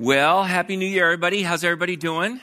Well, happy New Year, everybody. How's everybody doing?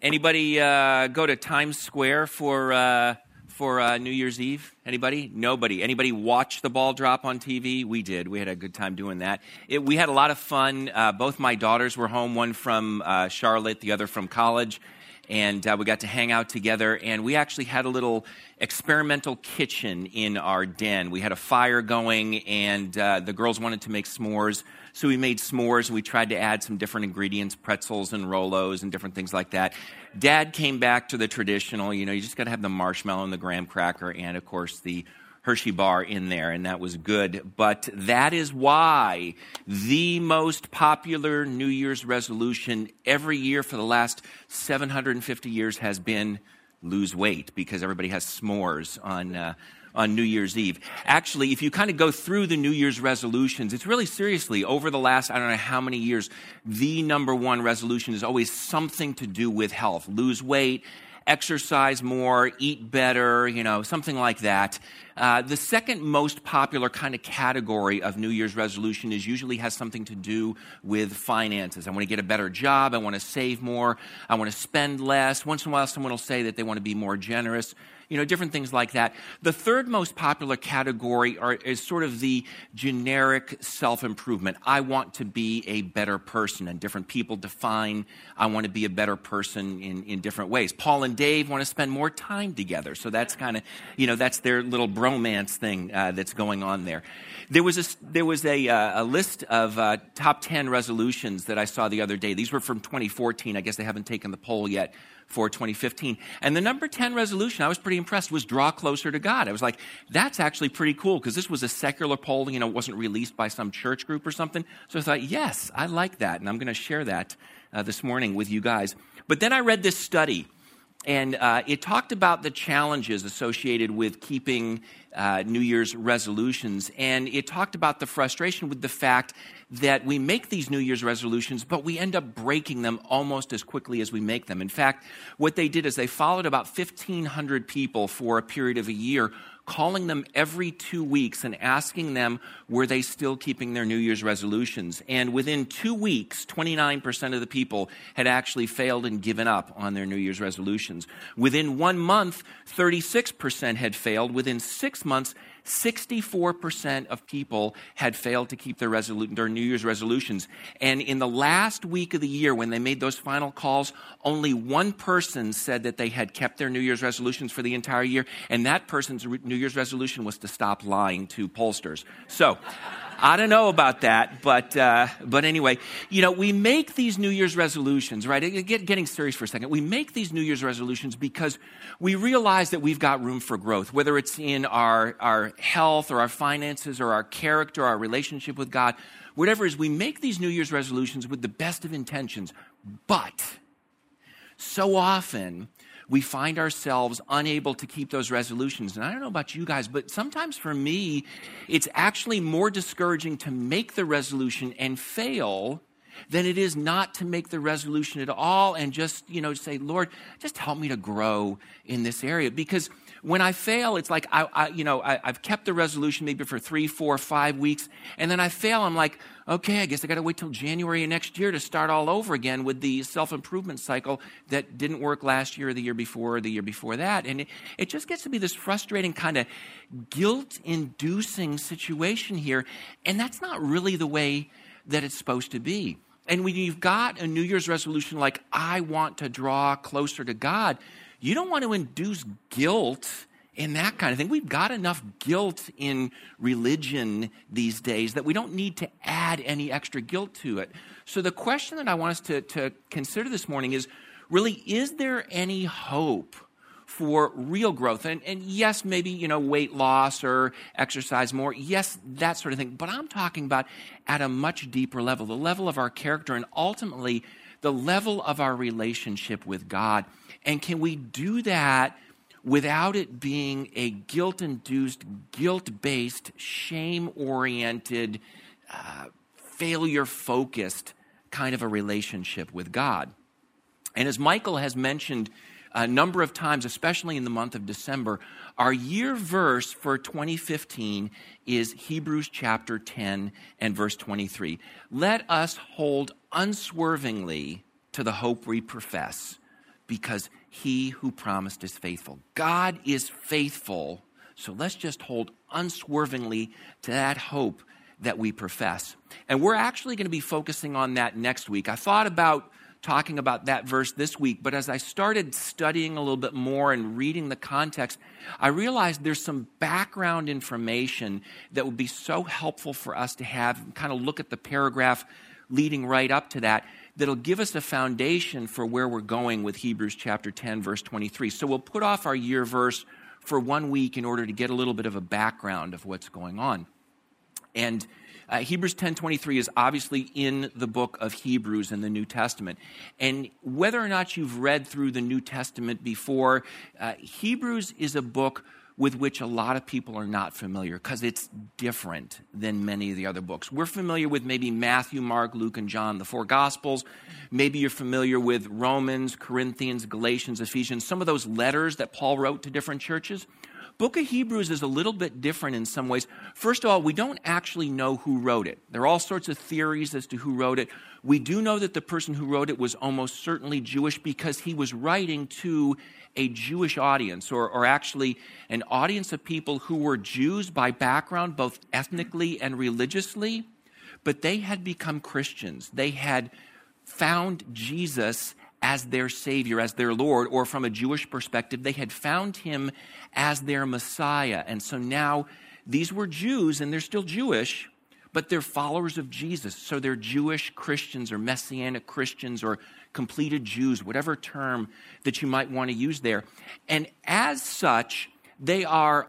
Anybody uh, go to Times Square for uh, for uh, New Year's Eve? Anybody? Nobody. Anybody watch the ball drop on TV? We did. We had a good time doing that. It, we had a lot of fun. Uh, both my daughters were home. One from uh, Charlotte, the other from college and uh, we got to hang out together. And we actually had a little experimental kitchen in our den. We had a fire going, and the girls wanted to make s'mores. So we made s'mores, and we tried to add some different ingredients, pretzels and Rolos and different things like that. Dad came back to the traditional, you know, you just got to have the marshmallow and the graham cracker, and of course the Hershey bar in there, and that was good. But that is why the most popular New Year's resolution every year for the last 750 years has been lose weight because everybody has s'mores on. Uh, on New Year's Eve. Actually, if you kind of go through the New Year's resolutions, it's really seriously over the last, I don't know how many years, the number one resolution is always something to do with health. Lose weight, exercise more, eat better, you know, something like that. Uh, the second most popular kind of category of New Year's resolution is usually has something to do with finances. I want to get a better job. I want to save more. I want to spend less. Once in a while, someone will say that they want to be more generous you know, different things like that. The third most popular category are, is sort of the generic self improvement. I want to be a better person, and different people define I want to be a better person in, in different ways. Paul and Dave want to spend more time together, so that's kind of, you know, that's their little bromance thing uh, that's going on there. There was a, there was a, uh, a list of uh, top 10 resolutions that I saw the other day. These were from 2014. I guess they haven't taken the poll yet for 2015. And the number 10 resolution, I was pretty impressed, was draw closer to God. I was like, that's actually pretty cool because this was a secular poll, you know, it wasn't released by some church group or something. So I thought, yes, I like that. And I'm going to share that uh, this morning with you guys. But then I read this study and uh, it talked about the challenges associated with keeping uh, New Year's resolutions. And it talked about the frustration with the fact that we make these New Year's resolutions, but we end up breaking them almost as quickly as we make them. In fact, what they did is they followed about 1,500 people for a period of a year calling them every two weeks and asking them were they still keeping their New Year's resolutions. And within two weeks, 29% of the people had actually failed and given up on their New Year's resolutions. Within one month, 36% had failed. Within six months, 64% of people had failed to keep their, resolu- their New Year's resolutions. And in the last week of the year, when they made those final calls, only one person said that they had kept their New Year's resolutions for the entire year. And that person's New Year's resolution was to stop lying to pollsters. So, I don't know about that, but uh, but anyway, you know, we make these New Year's resolutions, right? Get, getting serious for a second, we make these New Year's resolutions because we realize that we've got room for growth, whether it's in our our health or our finances or our character, our relationship with God, whatever it is. We make these New Year's resolutions with the best of intentions, but so often we find ourselves unable to keep those resolutions. And I don't know about you guys, but sometimes for me, it's actually more discouraging to make the resolution and fail than it is not to make the resolution at all and just, you know, say, Lord, just help me to grow in this area. Because when I fail, it's like, I, I you know, I, have kept the resolution maybe for three, four, five weeks, and then I fail. I'm like, okay, I guess I got to wait till January of next year to start all over again with the self improvement cycle that didn't work last year or the year before or the year before that. And it, it just gets to be this frustrating kind of guilt inducing situation here. And that's not really the way that it's supposed to be. And when you've got a New Year's resolution like, I want to draw closer to God, you don't want to induce guilt in that kind of thing. We've got enough guilt in religion these days that we don't need to add any extra guilt to it. So, the question that I want us to, to consider this morning is really, is there any hope? for real growth. And, and yes, maybe, you know, weight loss or exercise more. Yes, that sort of thing. But I'm talking about at a much deeper level, the level of our character and ultimately the level of our relationship with God. And can we do that without it being a guilt induced, guilt based, shame oriented, uh, failure focused kind of a relationship with God? And as Michael has mentioned a number of times, especially in the month of December. Our year verse for 2015 is Hebrews chapter 10 and verse 23. Let us hold unswervingly to the hope we profess, because he who promised is faithful. God is faithful, so let's just hold unswervingly to that hope that we profess. And we're actually going to be focusing on that next week. I thought about talking about that verse this week, but as I started studying a little bit more and reading the context, I realized there's some background information that would be so helpful for us to have, kind of look at the paragraph leading right up to that, that'll give us a foundation for where we're going with Hebrews chapter 10, verse 23. So we'll put off our year verse for one week in order to get a little bit of a background of what's going on. And uh, Hebrews 10:23 is obviously in the book of Hebrews in the New Testament. And whether or not you've read through the New Testament before, uh, Hebrews is a book with which a lot of people are not familiar because it's different than many of the other books. We're familiar with maybe Matthew, Mark, Luke, and John, the four Gospels. Maybe you're familiar with Romans, Corinthians, Galatians, Ephesians, some of those letters that Paul wrote to different churches. Book of Hebrews is a little bit different in some ways. First of all, we don't actually know who wrote it. There are all sorts of theories as to who wrote it. We do know that the person who wrote it was almost certainly Jewish because he was writing to a Jewish audience, or, or actually an audience of people who were Jews by background, both ethnically and religiously, but they had become Christians. They had found Jesus as their Savior, as their Lord, or from a Jewish perspective, they had found him as their Messiah. And so now these were Jews, and they're still Jewish, but they're followers of Jesus. So they're Jewish Christians or Messianic Christians or completed Jews, whatever term that you might want to use there. And as such, they are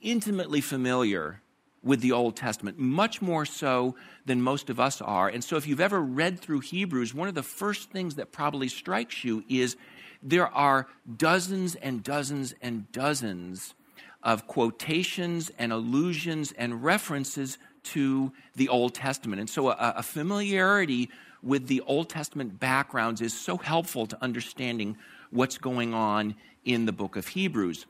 intimately familiar with the Old Testament, much more so than most of us are. And so, if you've ever read through Hebrews, one of the first things that probably strikes you is there are dozens and dozens and dozens of quotations and allusions and references to the Old Testament. And so, a, a familiarity with the Old Testament backgrounds is so helpful to understanding what's going on in the book of Hebrews.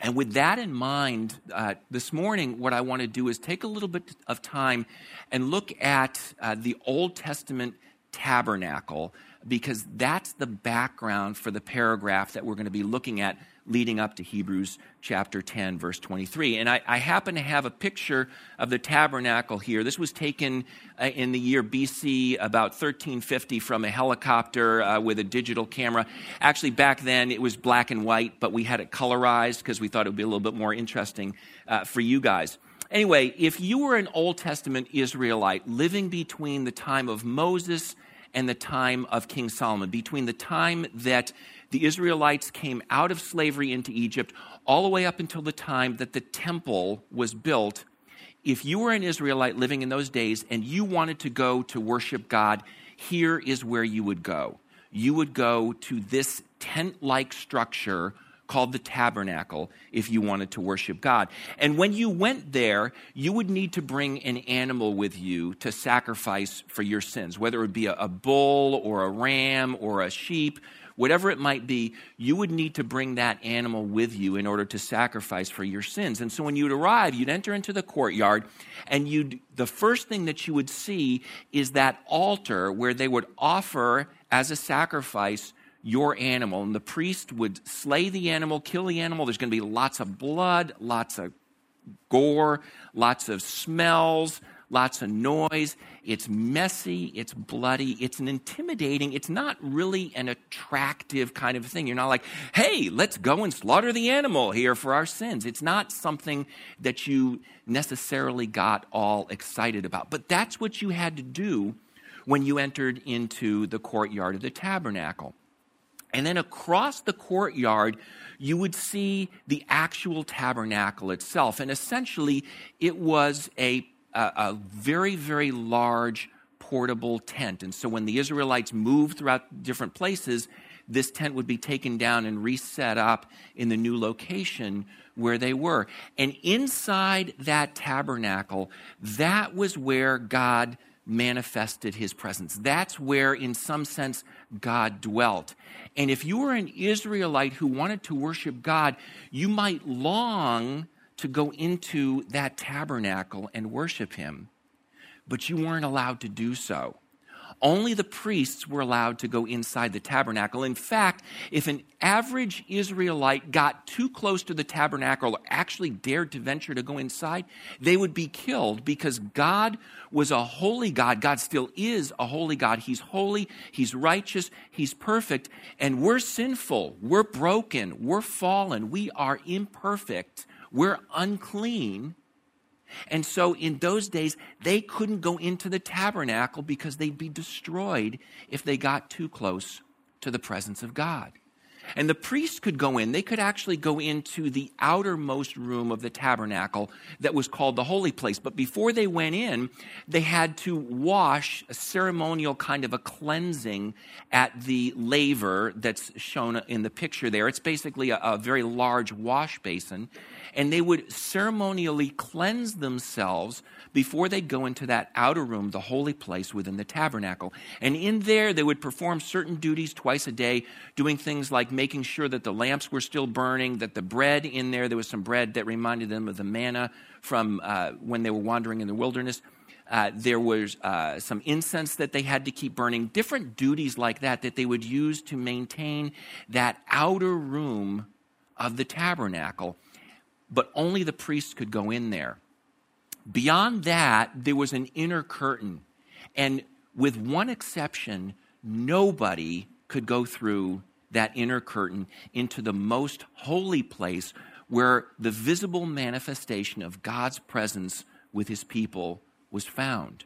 And with that in mind, uh, this morning, what I want to do is take a little bit of time and look at uh, the Old Testament tabernacle, because that's the background for the paragraph that we're going to be looking at leading up to Hebrews chapter 10, verse 23. And I, I happen to have a picture of the tabernacle here. This was taken uh, in the year BC, about 1350, from a helicopter uh, with a digital camera. Actually, back then it was black and white, but we had it colorized because we thought it would be a little bit more interesting uh, for you guys. Anyway, if you were an Old Testament Israelite living between the time of Moses and the time of King Solomon, between the time that the Israelites came out of slavery into Egypt, all the way up until the time that the temple was built. If you were an Israelite living in those days and you wanted to go to worship God, here is where you would go. You would go to this tent like structure called the tabernacle if you wanted to worship God. And when you went there, you would need to bring an animal with you to sacrifice for your sins, whether it would be a, a bull or a ram or a sheep whatever it might be, you would need to bring that animal with you in order to sacrifice for your sins. And so when you'd arrive, you'd enter into the courtyard, and you'd, the first thing that you would see is that altar where they would offer as a sacrifice your animal. And the priest would slay the animal, kill the animal. There's going to be lots of blood, lots of gore, lots of smells, lots of noise. It's messy, it's bloody, it's an intimidating, it's not really an attractive kind of thing. You're not like, hey, let's go and slaughter the animal here for our sins. It's not something that you necessarily got all excited about. But that's what you had to do when you entered into the courtyard of the tabernacle. And then across the courtyard, you would see the actual tabernacle itself. And essentially, it was a a, a very, very large portable tent. And so when the Israelites moved throughout different places, this tent would be taken down and reset up in the new location where they were. And inside that tabernacle, that was where God manifested his presence. That's where, in some sense, God dwelt. And if you were an Israelite who wanted to worship God, you might long to go into that tabernacle and worship him, but you weren't allowed to do so. Only the priests were allowed to go inside the tabernacle. In fact, if an average Israelite got too close to the tabernacle or actually dared to venture to go inside, they would be killed because God was a holy God. God still is a holy God. He's holy, He's righteous, He's perfect, and we're sinful, we're broken, we're fallen, we are imperfect, we're unclean. And so in those days, they couldn't go into the tabernacle because they'd be destroyed if they got too close to the presence of God. And the priests could go in. They could actually go into the outermost room of the tabernacle that was called the holy place. But before they went in, they had to wash a ceremonial kind of a cleansing at the laver that's shown in the picture there. It's basically a, a very large wash basin and they would ceremonially cleanse themselves before they go into that outer room, the holy place within the tabernacle. And in there, they would perform certain duties twice a day, doing things like making sure that the lamps were still burning, that the bread in there, there was some bread that reminded them of the manna from uh, when they were wandering in the wilderness. Uh, there was uh, some incense that they had to keep burning, different duties like that that they would use to maintain that outer room of the tabernacle but only the priests could go in there. Beyond that, there was an inner curtain. And with one exception, nobody could go through that inner curtain into the most holy place where the visible manifestation of God's presence with his people was found.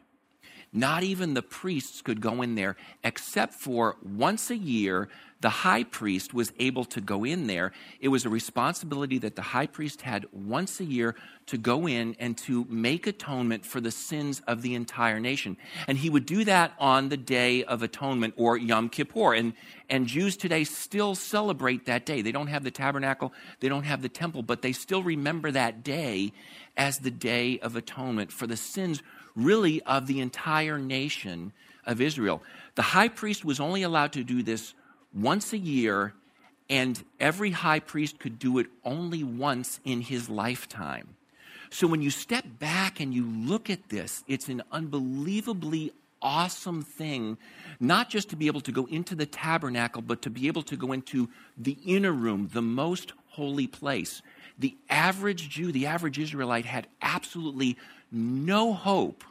Not even the priests could go in there, except for once a year, the high priest was able to go in there. It was a responsibility that the high priest had once a year to go in and to make atonement for the sins of the entire nation. And he would do that on the Day of Atonement or Yom Kippur. And, and Jews today still celebrate that day. They don't have the tabernacle, they don't have the temple, but they still remember that day as the Day of Atonement for the sins, really, of the entire nation of Israel. The high priest was only allowed to do this once a year, and every high priest could do it only once in his lifetime. So when you step back and you look at this, it's an unbelievably awesome thing, not just to be able to go into the tabernacle, but to be able to go into the inner room, the most holy place. The average Jew, the average Israelite had absolutely no hope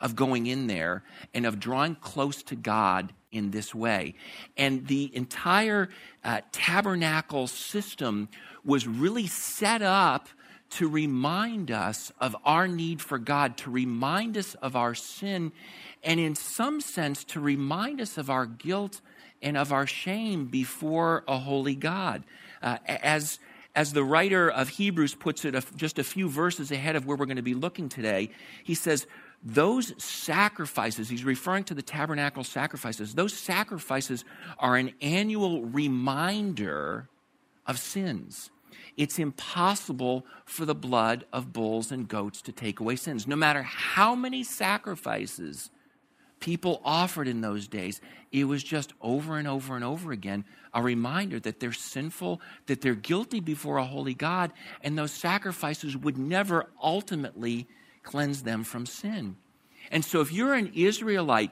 of going in there and of drawing close to God in this way. And the entire uh, tabernacle system was really set up to remind us of our need for God, to remind us of our sin, and in some sense, to remind us of our guilt and of our shame before a holy God. Uh, as as the writer of Hebrews puts it, just a few verses ahead of where we're going to be looking today, he says, those sacrifices, he's referring to the tabernacle sacrifices, those sacrifices are an annual reminder of sins. It's impossible for the blood of bulls and goats to take away sins. No matter how many sacrifices people offered in those days, it was just over and over and over again a reminder that they're sinful, that they're guilty before a holy God, and those sacrifices would never ultimately cleanse them from sin. And so, if you're an Israelite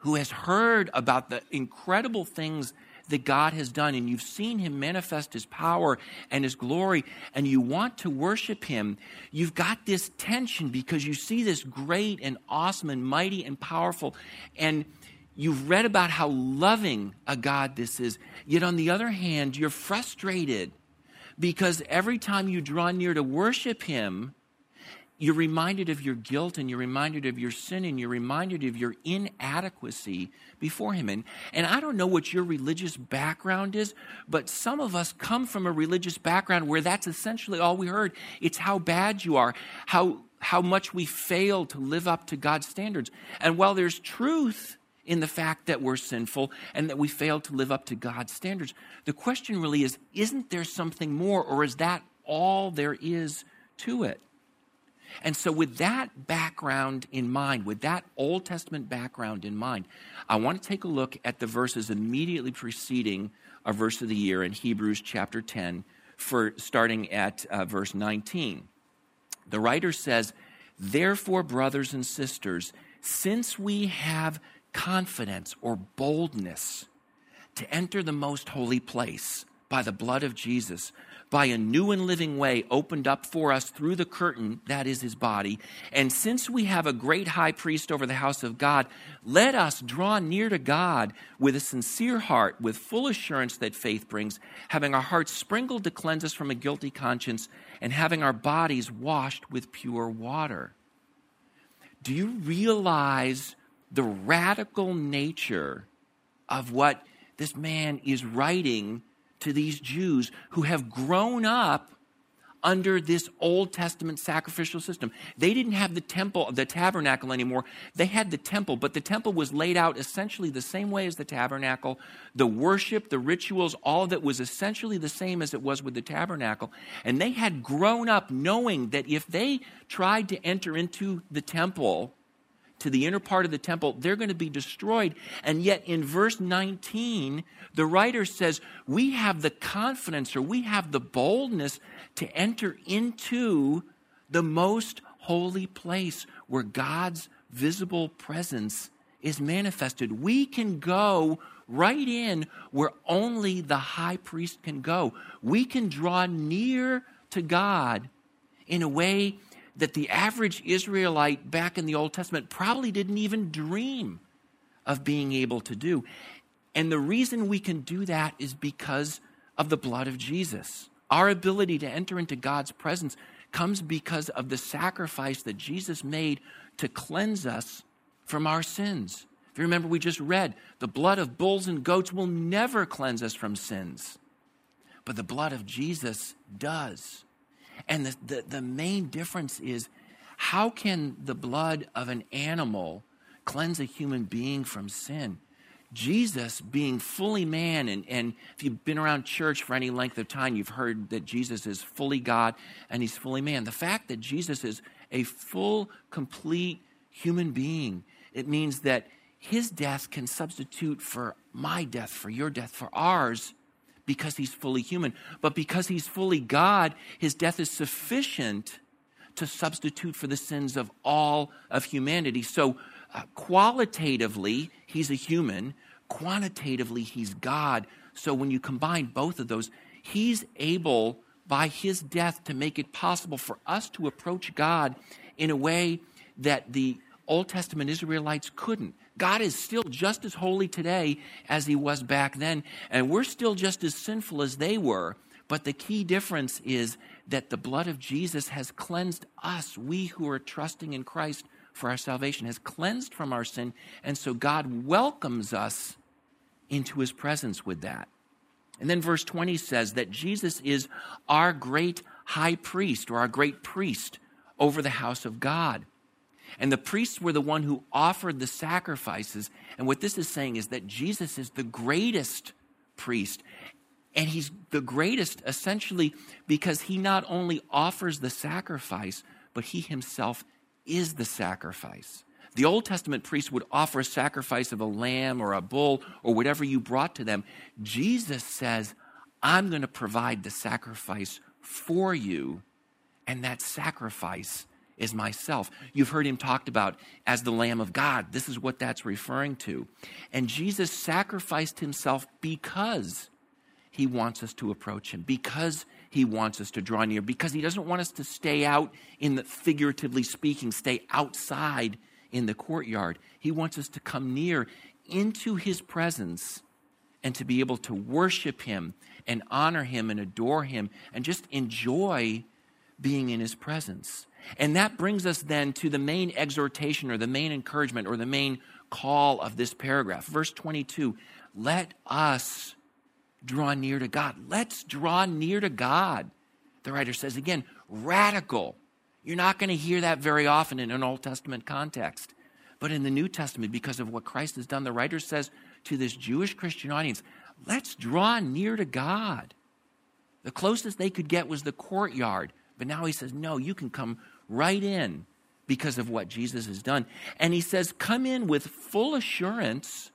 who has heard about the incredible things that God has done, and you've seen Him manifest His power and His glory, and you want to worship Him, you've got this tension because you see this great and awesome and mighty and powerful, and you've read about how loving a God this is. Yet, on the other hand, you're frustrated because every time you draw near to worship Him, you're reminded of your guilt and you're reminded of your sin and you're reminded of your inadequacy before Him. And, and I don't know what your religious background is, but some of us come from a religious background where that's essentially all we heard. It's how bad you are, how, how much we fail to live up to God's standards. And while there's truth in the fact that we're sinful and that we fail to live up to God's standards, the question really is isn't there something more, or is that all there is to it? And so, with that background in mind, with that Old Testament background in mind, I want to take a look at the verses immediately preceding our verse of the year in Hebrews chapter 10, for starting at uh, verse 19. The writer says, Therefore, brothers and sisters, since we have confidence or boldness to enter the most holy place by the blood of Jesus, by a new and living way opened up for us through the curtain, that is his body. And since we have a great high priest over the house of God, let us draw near to God with a sincere heart, with full assurance that faith brings, having our hearts sprinkled to cleanse us from a guilty conscience, and having our bodies washed with pure water. Do you realize the radical nature of what this man is writing to these Jews who have grown up under this Old Testament sacrificial system. They didn't have the temple, the tabernacle anymore. They had the temple, but the temple was laid out essentially the same way as the tabernacle. The worship, the rituals, all of it was essentially the same as it was with the tabernacle. And they had grown up knowing that if they tried to enter into the temple, to the inner part of the temple, they're going to be destroyed. And yet, in verse 19, the writer says, We have the confidence or we have the boldness to enter into the most holy place where God's visible presence is manifested. We can go right in where only the high priest can go. We can draw near to God in a way that the average Israelite back in the Old Testament probably didn't even dream of being able to do. And the reason we can do that is because of the blood of Jesus. Our ability to enter into God's presence comes because of the sacrifice that Jesus made to cleanse us from our sins. If you remember, we just read the blood of bulls and goats will never cleanse us from sins, but the blood of Jesus does. And the, the, the main difference is how can the blood of an animal cleanse a human being from sin? Jesus being fully man, and, and if you've been around church for any length of time, you've heard that Jesus is fully God and he's fully man. The fact that Jesus is a full, complete human being, it means that his death can substitute for my death, for your death, for ours, because he's fully human. But because he's fully God, his death is sufficient to substitute for the sins of all of humanity. So, uh, qualitatively, he's a human. Quantitatively, he's God. So, when you combine both of those, he's able, by his death, to make it possible for us to approach God in a way that the Old Testament Israelites couldn't. God is still just as holy today as he was back then, and we're still just as sinful as they were. But the key difference is that the blood of Jesus has cleansed us, we who are trusting in Christ for our salvation, has cleansed from our sin, and so God welcomes us into his presence with that. And then verse 20 says that Jesus is our great high priest or our great priest over the house of God. And the priests were the one who offered the sacrifices. And what this is saying is that Jesus is the greatest priest. And he's the greatest essentially because he not only offers the sacrifice, but he himself is the sacrifice. The Old Testament priest would offer a sacrifice of a lamb or a bull or whatever you brought to them. Jesus says, I'm going to provide the sacrifice for you, and that sacrifice is myself. You've heard him talked about as the Lamb of God. This is what that's referring to. And Jesus sacrificed himself because he wants us to approach him, because he wants us to draw near, because he doesn't want us to stay out in the figuratively speaking, stay outside in the courtyard. He wants us to come near into his presence and to be able to worship him and honor him and adore him and just enjoy being in his presence. And that brings us then to the main exhortation or the main encouragement or the main call of this paragraph. Verse 22 Let us draw near to God. Let's draw near to God. The writer says again, radical. You're not going to hear that very often in an Old Testament context. But in the New Testament, because of what Christ has done, the writer says to this Jewish Christian audience, let's draw near to God. The closest they could get was the courtyard. But now he says, no, you can come right in because of what Jesus has done. And he says, come in with full assurance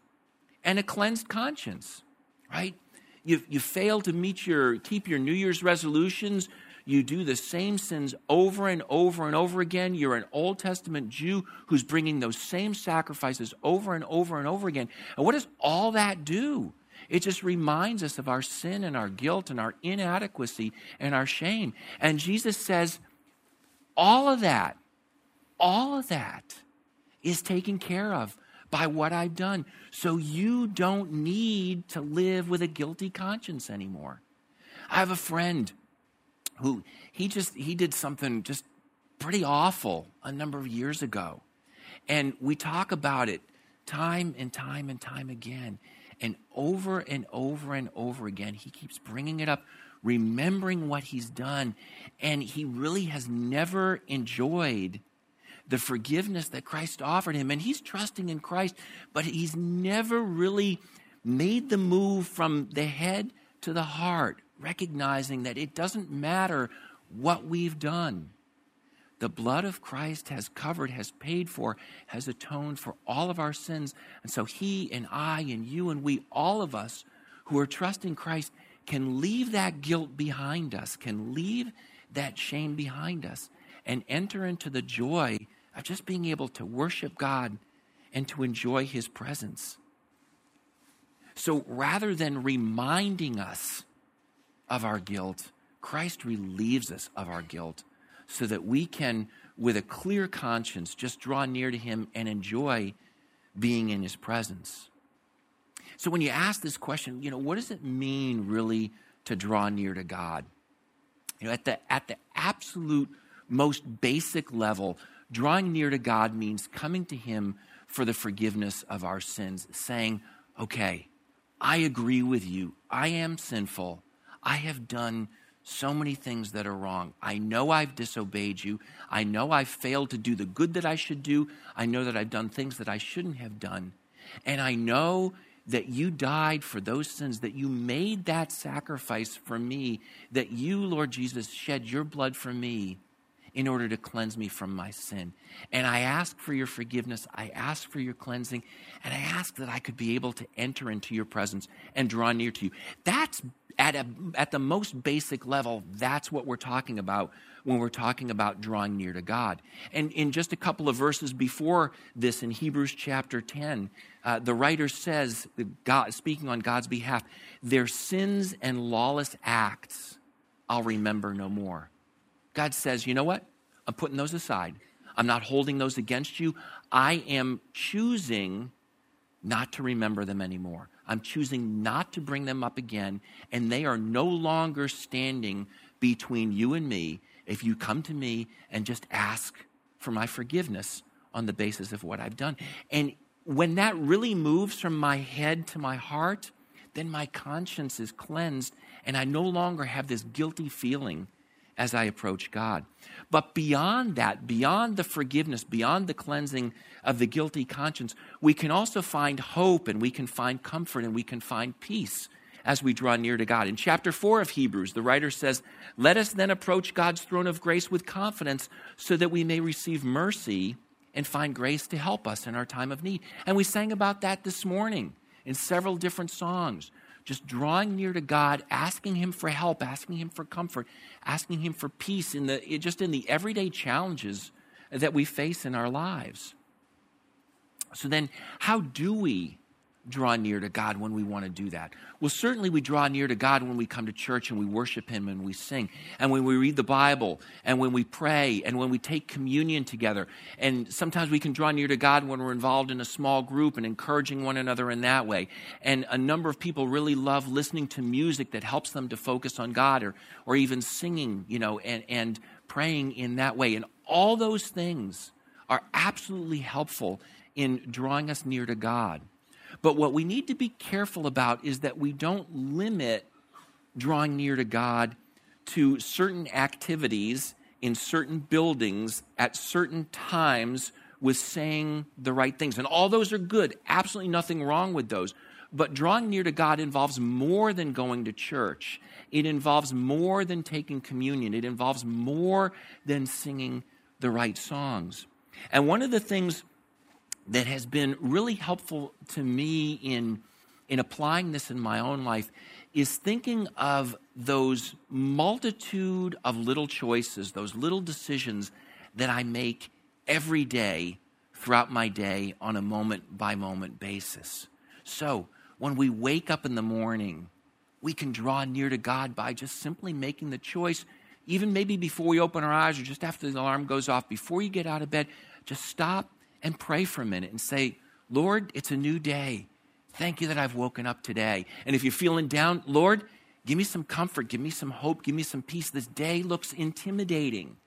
and a cleansed conscience, right? You, you fail to meet your, keep your New Year's resolutions. You do the same sins over and over and over again. You're an Old Testament Jew who's bringing those same sacrifices over and over and over again. And what does all that do? It just reminds us of our sin and our guilt and our inadequacy and our shame. And Jesus says, all of that, all of that is taken care of by what I've done. So you don't need to live with a guilty conscience anymore. I have a friend who he just he did something just pretty awful a number of years ago. And we talk about it time and time and time again. And over and over and over again, he keeps bringing it up, remembering what he's done. And he really has never enjoyed the forgiveness that Christ offered him. And he's trusting in Christ, but he's never really made the move from the head to the heart, recognizing that it doesn't matter what we've done. The blood of Christ has covered, has paid for, has atoned for all of our sins. And so he and I and you and we, all of us who are trusting Christ, can leave that guilt behind us, can leave that shame behind us, and enter into the joy of just being able to worship God and to enjoy his presence. So rather than reminding us of our guilt, Christ relieves us of our guilt so that we can, with a clear conscience, just draw near to Him and enjoy being in His presence. So when you ask this question, you know, what does it mean really to draw near to God? You know, at the, at the absolute most basic level, drawing near to God means coming to Him for the forgiveness of our sins, saying, okay, I agree with you. I am sinful. I have done so many things that are wrong. I know I've disobeyed you. I know I've failed to do the good that I should do. I know that I've done things that I shouldn't have done. And I know that you died for those sins, that you made that sacrifice for me, that you, Lord Jesus, shed your blood for me in order to cleanse me from my sin. And I ask for your forgiveness. I ask for your cleansing. And I ask that I could be able to enter into your presence and draw near to you. That's at, a, at the most basic level, that's what we're talking about when we're talking about drawing near to God. And in just a couple of verses before this, in Hebrews chapter 10, uh, the writer says, God, speaking on God's behalf, their sins and lawless acts I'll remember no more. God says, you know what? I'm putting those aside. I'm not holding those against you. I am choosing not to remember them anymore. I'm choosing not to bring them up again, and they are no longer standing between you and me if you come to me and just ask for my forgiveness on the basis of what I've done. And when that really moves from my head to my heart, then my conscience is cleansed, and I no longer have this guilty feeling as I approach God. But beyond that, beyond the forgiveness, beyond the cleansing of the guilty conscience, we can also find hope and we can find comfort and we can find peace as we draw near to God. In chapter 4 of Hebrews, the writer says, Let us then approach God's throne of grace with confidence so that we may receive mercy and find grace to help us in our time of need. And we sang about that this morning in several different songs just drawing near to God, asking Him for help, asking Him for comfort, asking Him for peace in the, just in the everyday challenges that we face in our lives. So, then, how do we draw near to God when we want to do that? Well, certainly we draw near to God when we come to church and we worship Him and we sing, and when we read the Bible, and when we pray, and when we take communion together. And sometimes we can draw near to God when we're involved in a small group and encouraging one another in that way. And a number of people really love listening to music that helps them to focus on God or, or even singing, you know, and, and praying in that way. And all those things are absolutely helpful in drawing us near to God. But what we need to be careful about is that we don't limit drawing near to God to certain activities in certain buildings at certain times with saying the right things. And all those are good, absolutely nothing wrong with those. But drawing near to God involves more than going to church. It involves more than taking communion. It involves more than singing the right songs. And one of the things that has been really helpful to me in, in applying this in my own life is thinking of those multitude of little choices, those little decisions that I make every day throughout my day on a moment by moment basis. So, when we wake up in the morning, we can draw near to God by just simply making the choice, even maybe before we open our eyes or just after the alarm goes off, before you get out of bed, just stop and pray for a minute and say, Lord, it's a new day. Thank you that I've woken up today. And if you're feeling down, Lord, give me some comfort, give me some hope, give me some peace. This day looks intimidating.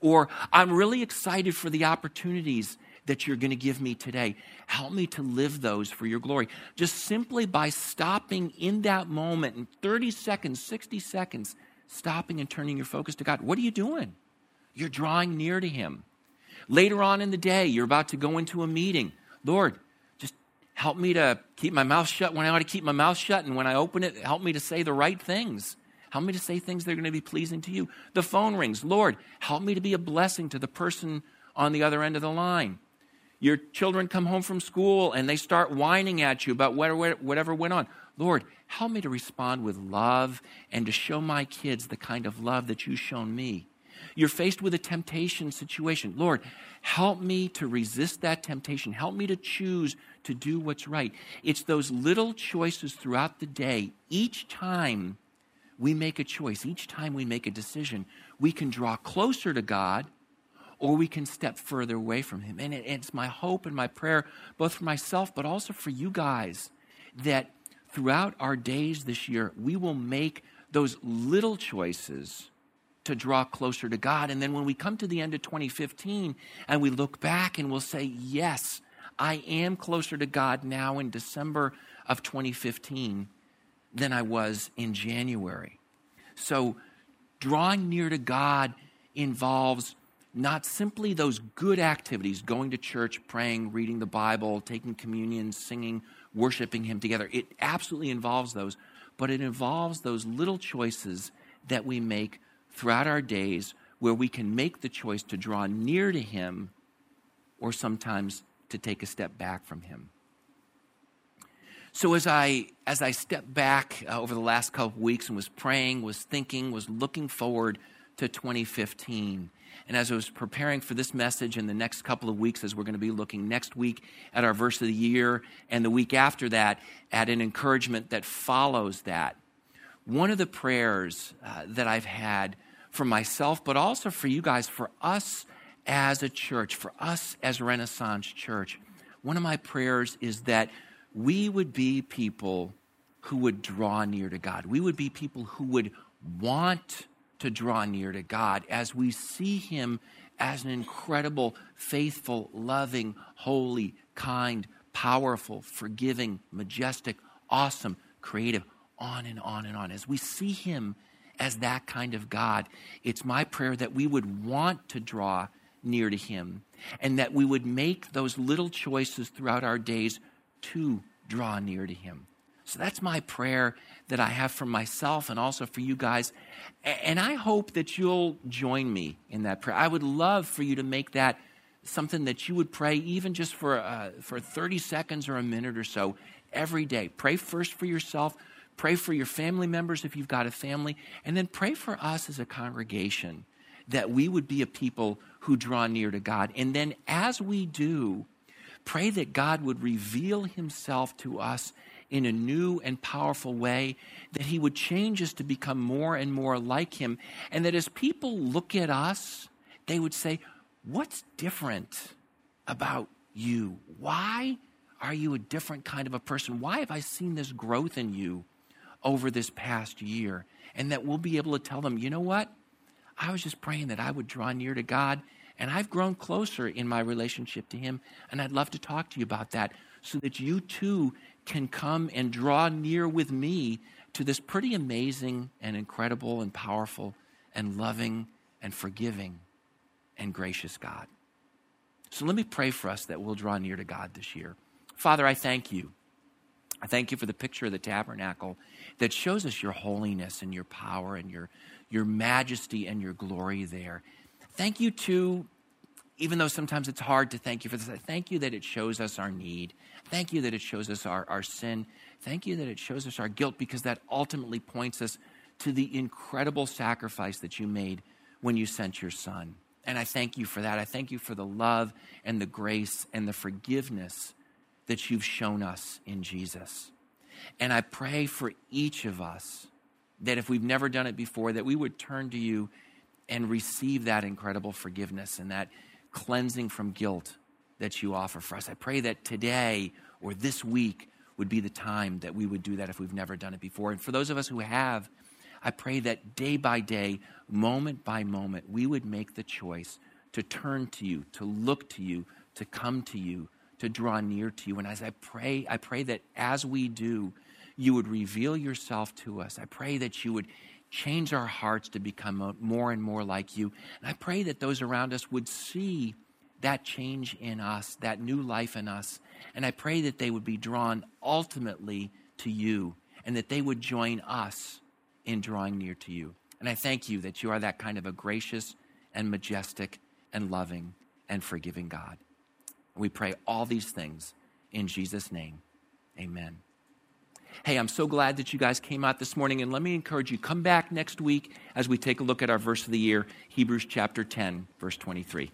Or I'm really excited for the opportunities that you're going to give me today. Help me to live those for your glory. Just simply by stopping in that moment in 30 seconds, 60 seconds, stopping and turning your focus to God. What are you doing? You're drawing near to Him. Later on in the day, you're about to go into a meeting. Lord, just help me to keep my mouth shut when I ought to keep my mouth shut. And when I open it, help me to say the right things. Help me to say things that are going to be pleasing to you. The phone rings. Lord, help me to be a blessing to the person on the other end of the line. Your children come home from school and they start whining at you about whatever went on. Lord, help me to respond with love and to show my kids the kind of love that you've shown me. You're faced with a temptation situation. Lord, help me to resist that temptation. Help me to choose to do what's right. It's those little choices throughout the day. Each time we make a choice, each time we make a decision, we can draw closer to God or we can step further away from Him. And it's my hope and my prayer, both for myself, but also for you guys, that throughout our days this year, we will make those little choices to draw closer to God. And then when we come to the end of 2015 and we look back and we'll say, yes, I am closer to God now in December of 2015 than I was in January. So drawing near to God involves not simply those good activities, going to church, praying, reading the Bible, taking communion, singing, worshiping Him together. It absolutely involves those, but it involves those little choices that we make throughout our days where we can make the choice to draw near to Him or sometimes to take a step back from Him. So as I as I stepped back uh, over the last couple of weeks and was praying, was thinking, was looking forward to 2015, and as I was preparing for this message in the next couple of weeks, as we're going to be looking next week at our verse of the year, and the week after that at an encouragement that follows that, one of the prayers uh, that I've had for myself, but also for you guys, for us as a church, for us as Renaissance Church, one of my prayers is that we would be people who would draw near to God. We would be people who would want to draw near to God as we see Him as an incredible, faithful, loving, holy, kind, powerful, forgiving, majestic, awesome, creative, on and on and on. As we see Him as that kind of God, it's my prayer that we would want to draw near to Him and that we would make those little choices throughout our days to draw near to Him. So that's my prayer that I have for myself and also for you guys. And I hope that you'll join me in that prayer. I would love for you to make that something that you would pray, even just for, uh, for 30 seconds or a minute or so every day. Pray first for yourself, pray for your family members if you've got a family, and then pray for us as a congregation that we would be a people who draw near to God. And then as we do, pray that God would reveal himself to us in a new and powerful way, that He would change us to become more and more like Him, and that as people look at us, they would say, What's different about you? Why are you a different kind of a person? Why have I seen this growth in you over this past year? And that we'll be able to tell them, you know what? I was just praying that I would draw near to God, and I've grown closer in my relationship to Him, and I'd love to talk to you about that so that you too can come and draw near with me to this pretty amazing and incredible and powerful and loving and forgiving and gracious God. So let me pray for us that we'll draw near to God this year. Father, I thank you. I thank you for the picture of the tabernacle that shows us your holiness and your power and your, your majesty and your glory there. Thank you, too, even though sometimes it's hard to thank you for this, I thank you that it shows us our need. Thank you that it shows us our, our sin. Thank you that it shows us our guilt because that ultimately points us to the incredible sacrifice that you made when you sent your son. And I thank you for that. I thank you for the love and the grace and the forgiveness that you've shown us in Jesus. And I pray for each of us that if we've never done it before, that we would turn to you and receive that incredible forgiveness and that cleansing from guilt that you offer for us. I pray that today or this week would be the time that we would do that if we've never done it before. And for those of us who have, I pray that day by day, moment by moment, we would make the choice to turn to you, to look to you, to come to you, to draw near to you. And as I pray, I pray that as we do, you would reveal yourself to us. I pray that you would change our hearts to become more and more like you. And I pray that those around us would see that change in us, that new life in us. And I pray that they would be drawn ultimately to you and that they would join us in drawing near to you. And I thank you that you are that kind of a gracious and majestic and loving and forgiving God. We pray all these things in Jesus' name. Amen. Hey, I'm so glad that you guys came out this morning, and let me encourage you come back next week as we take a look at our verse of the year, Hebrews chapter 10, verse 23.